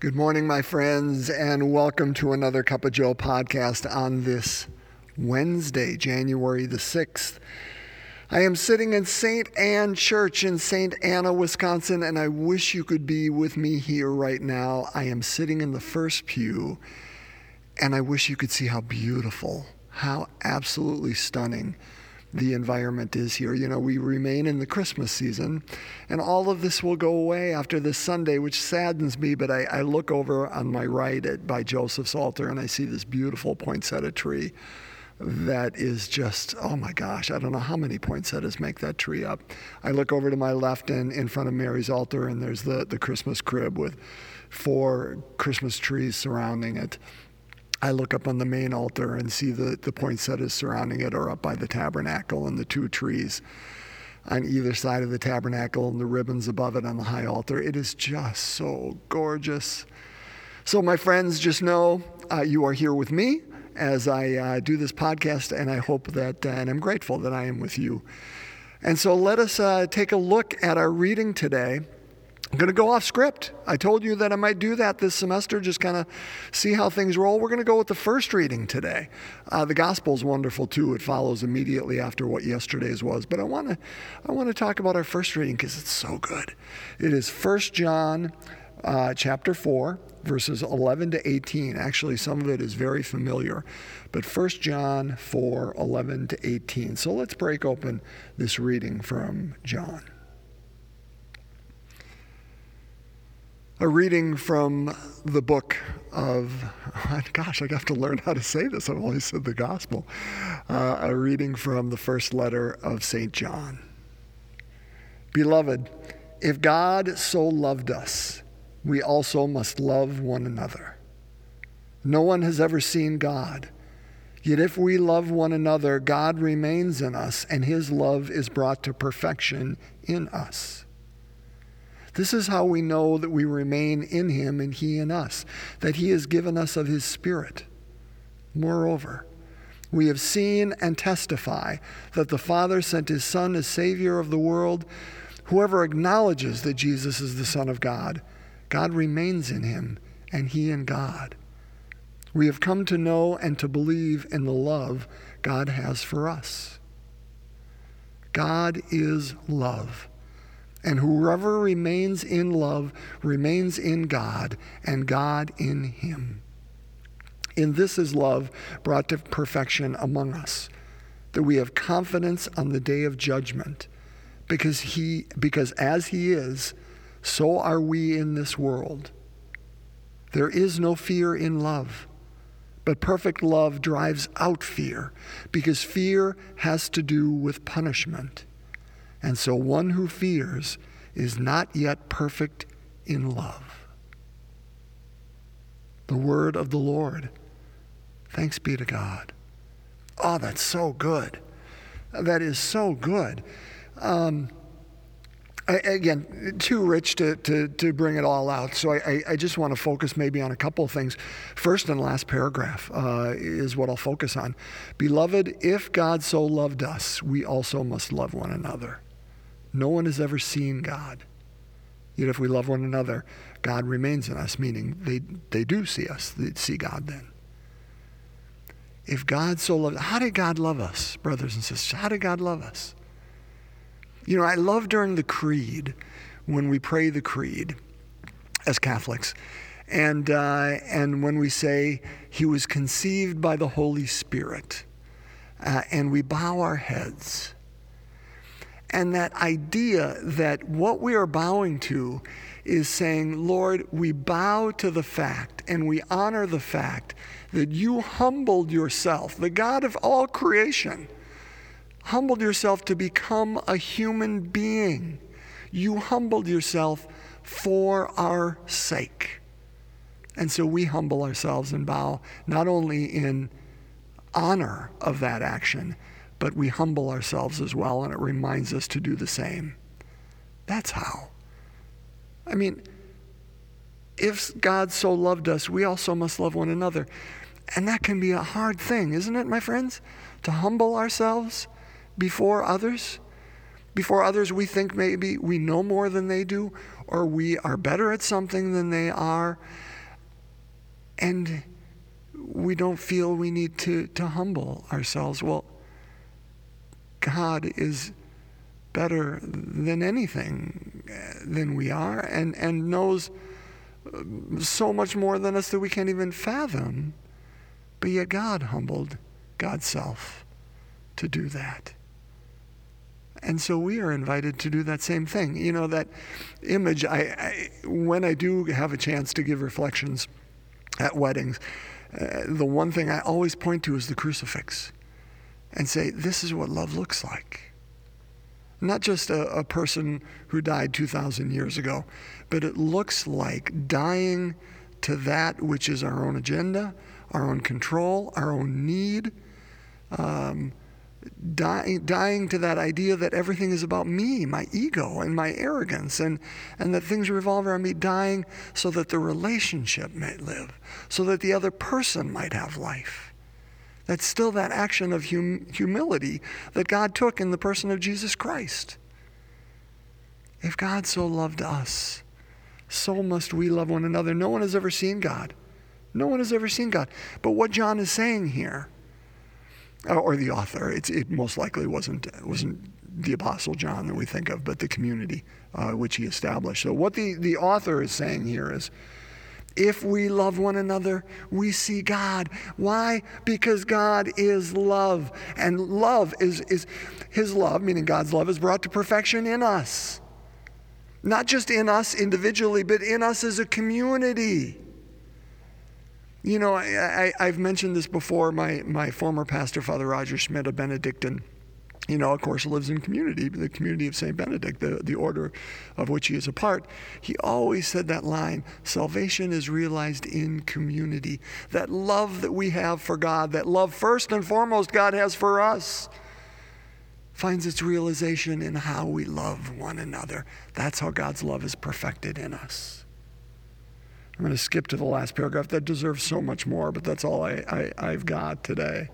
Good morning, my friends, and welcome to another Cup of Joe podcast on this Wednesday, January the 6th. I am sitting in St. Anne Church in St. Anna, Wisconsin, and I wish you could be with me here right now. I am sitting in the first pew, and I wish you could see how beautiful, how absolutely stunning the environment is here. You know, we remain in the Christmas season, and all of this will go away after this Sunday, which saddens me. But I, I look over on my right at, by Joseph's altar, and I see this beautiful poinsettia tree that is just, oh my gosh, I don't know how many poinsettias make that tree up. I look over to my left and in front of Mary's altar, and there's the, the Christmas crib with four Christmas trees surrounding it. I look up on the main altar and see the, the poinsettias surrounding it are up by the tabernacle and the two trees on either side of the tabernacle and the ribbons above it on the high altar. It is just so gorgeous. So, my friends, just know uh, you are here with me as I uh, do this podcast, and I hope that, uh, and I'm grateful that I am with you. And so, let us uh, take a look at our reading today. I'm going to go off script. I told you that I might do that this semester, just kind of see how things roll. We're going to go with the first reading today. Uh, the gospel is wonderful too. It follows immediately after what yesterday's was. But I want to, I want to talk about our first reading because it's so good. It is 1 John uh, chapter 4, verses 11 to 18. Actually, some of it is very familiar. But 1 John 4, 11 to 18. So let's break open this reading from John. A reading from the book of, gosh, I have to learn how to say this. I've always said the gospel. Uh, a reading from the first letter of St. John. Beloved, if God so loved us, we also must love one another. No one has ever seen God. Yet if we love one another, God remains in us, and his love is brought to perfection in us. This is how we know that we remain in him and he in us, that he has given us of his Spirit. Moreover, we have seen and testify that the Father sent his Son as Savior of the world. Whoever acknowledges that Jesus is the Son of God, God remains in him and he in God. We have come to know and to believe in the love God has for us. God is love. And whoever remains in love remains in God, and God in him. In this is love brought to perfection among us, that we have confidence on the day of judgment, because he because as he is, so are we in this world. There is no fear in love, but perfect love drives out fear, because fear has to do with punishment. And so one who fears is not yet perfect in love. The word of the Lord. Thanks be to God. Oh, that's so good. That is so good. Um, I, again, too rich to, to, to bring it all out. So I, I just want to focus maybe on a couple of things. First and last paragraph uh, is what I'll focus on. Beloved, if God so loved us, we also must love one another. No one has ever seen God. Yet if we love one another, God remains in us, meaning they, they do see us, they see God then. If God so loved, how did God love us, brothers and sisters? How did God love us? You know, I love during the creed, when we pray the creed as Catholics, and, uh, and when we say, He was conceived by the Holy Spirit, uh, and we bow our heads and that idea that what we are bowing to is saying, Lord, we bow to the fact and we honor the fact that you humbled yourself, the God of all creation, humbled yourself to become a human being. You humbled yourself for our sake. And so we humble ourselves and bow not only in honor of that action, but we humble ourselves as well, and it reminds us to do the same. That's how. I mean, if God so loved us, we also must love one another. And that can be a hard thing, isn't it, my friends? To humble ourselves before others. Before others, we think maybe we know more than they do, or we are better at something than they are. And we don't feel we need to, to humble ourselves. Well, God is better than anything uh, than we are and, and knows uh, so much more than us that we can't even fathom. But yet God humbled God's self to do that. And so we are invited to do that same thing. You know, that image, I, I when I do have a chance to give reflections at weddings, uh, the one thing I always point to is the crucifix and say, this is what love looks like. Not just a, a person who died 2,000 years ago, but it looks like dying to that which is our own agenda, our own control, our own need. Um, dying, dying to that idea that everything is about me, my ego, and my arrogance, and, and that things revolve around me, dying so that the relationship might live, so that the other person might have life. That's still that action of hum- humility that God took in the person of Jesus Christ. If God so loved us, so must we love one another. No one has ever seen God. No one has ever seen God. But what John is saying here, or the author, it most likely wasn't, wasn't the Apostle John that we think of, but the community uh, which he established. So, what the, the author is saying here is if we love one another, we see God. Why? Because God is love. And love is, is His love, meaning God's love, is brought to perfection in us. Not just in us individually, but in us as a community. You know, I, I, have mentioned this before. My, my former pastor, Father Roger Schmidt, a Benedictine, you know, of course, lives in community, the community of St. Benedict, the, the order of which he is a part. He always said that line salvation is realized in community. That love that we have for God, that love first and foremost God has for us, finds its realization in how we love one another. That's how God's love is perfected in us. I'm going to skip to the last paragraph. That deserves so much more, but that's all I, I, have got today.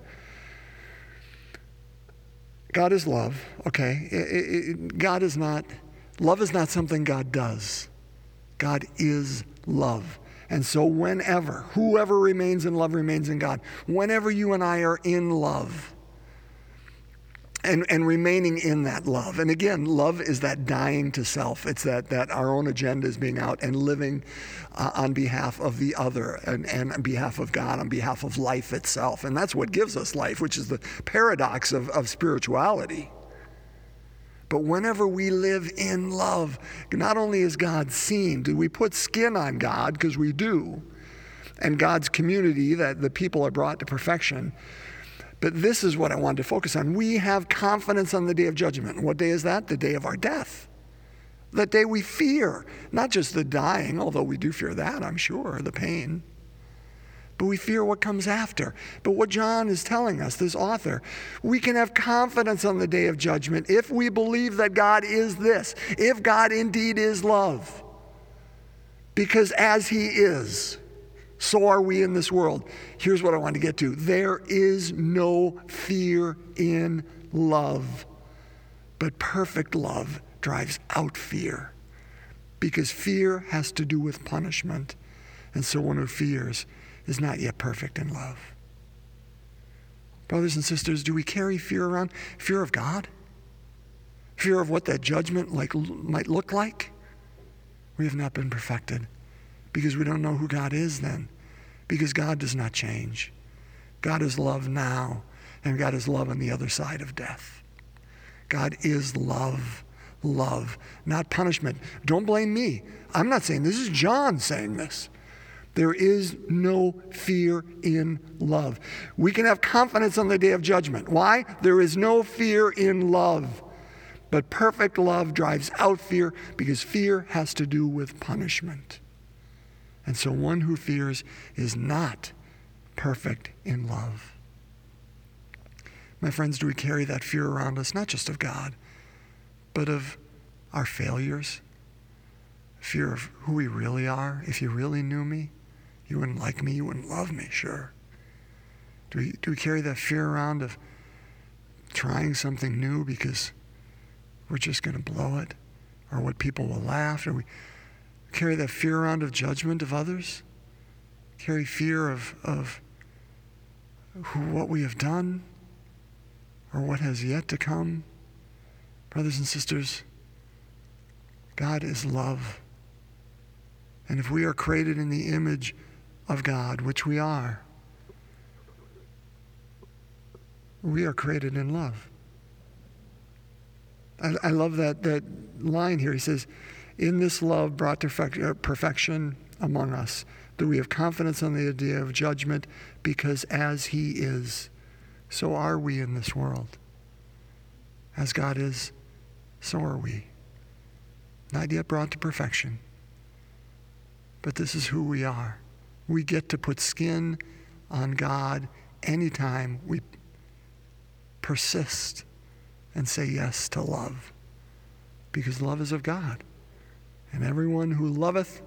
God is love, okay? It, it, God is not, love is not something God does. God is love. And so, whenever, whoever remains in love remains in God. Whenever you and I are in love, and, and remaining in that love. And again, love is that dying to self. It's that, that our own agenda is being out and living uh, on behalf of the other and, and on behalf of God, on behalf of life itself. And that's what gives us life, which is the paradox of, of spirituality. But whenever we live in love, not only is God seen, do we put skin on God, because we do, and God's community, that the people are brought to perfection, but this is what I wanted to focus on. We have confidence on the day of judgment. What day is that? The day of our death. The day we fear, not just the dying, although we do fear that, I'm sure, the pain, but we fear what comes after. But what John is telling us, this author, we can have confidence on the day of judgment if we believe that God is this, if God indeed is love. Because as He is, so are we in this world. Here's what I want to get to there is no fear in love, but perfect love drives out fear because fear has to do with punishment. And so one who fears is not yet perfect in love. Brothers and sisters, do we carry fear around? Fear of God? Fear of what that judgment like, might look like? We have not been perfected because we don't know who God is then. Because God does not change. God is love now, and God is love on the other side of death. God is love, love, not punishment. Don't blame me. I'm not saying this is John saying this. There is no fear in love. We can have confidence on the day of judgment. Why? There is no fear in love. But perfect love drives out fear because fear has to do with punishment. And so one who fears is not perfect in love. My friends, do we carry that fear around us, not just of God, but of our failures? Fear of who we really are. If you really knew me, you wouldn't like me, you wouldn't love me, sure. Do we, do we carry that fear around of trying something new because we're just going to blow it, or what people will laugh, or we carry that fear around of judgment of others, carry fear of, of who, what we have done or what has yet to come. Brothers and sisters, God is love. And if we are created in the image of God, which we are, we are created in love. I, I love that, that line here. He says, In this love brought to uh, perfection among us, that we have confidence on the idea of judgment, because as He is, so are we in this world. As God is, so are we. Not yet brought to perfection, but this is who we are. We get to put skin on God anytime we persist and say yes to love, because love is of God. And everyone who loveth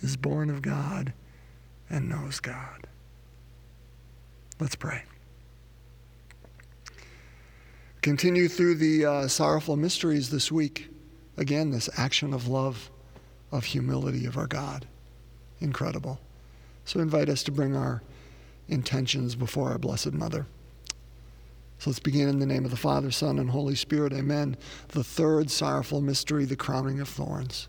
is born of God and knows God. Let's pray. Continue through the uh, sorrowful mysteries this week. Again, this action of love, of humility of our God. Incredible. So invite us to bring our intentions before our Blessed Mother. So let's begin in the name of the Father, Son, and Holy Spirit. Amen. The third sorrowful mystery, the crowning of thorns.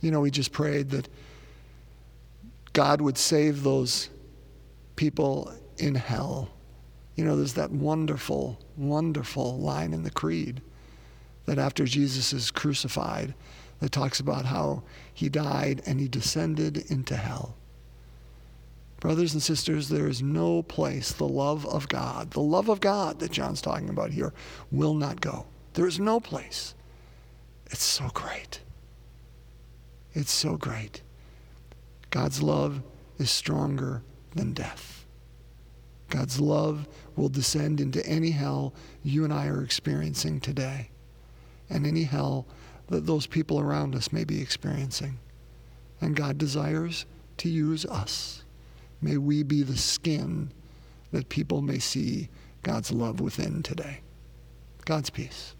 You know, we just prayed that God would save those people in hell. You know, there's that wonderful, wonderful line in the Creed that after Jesus is crucified, that talks about how he died and he descended into hell. Brothers and sisters, there is no place the love of God, the love of God that John's talking about here, will not go. There is no place. It's so great. It's so great. God's love is stronger than death. God's love will descend into any hell you and I are experiencing today, and any hell that those people around us may be experiencing. And God desires to use us. May we be the skin that people may see God's love within today. God's peace.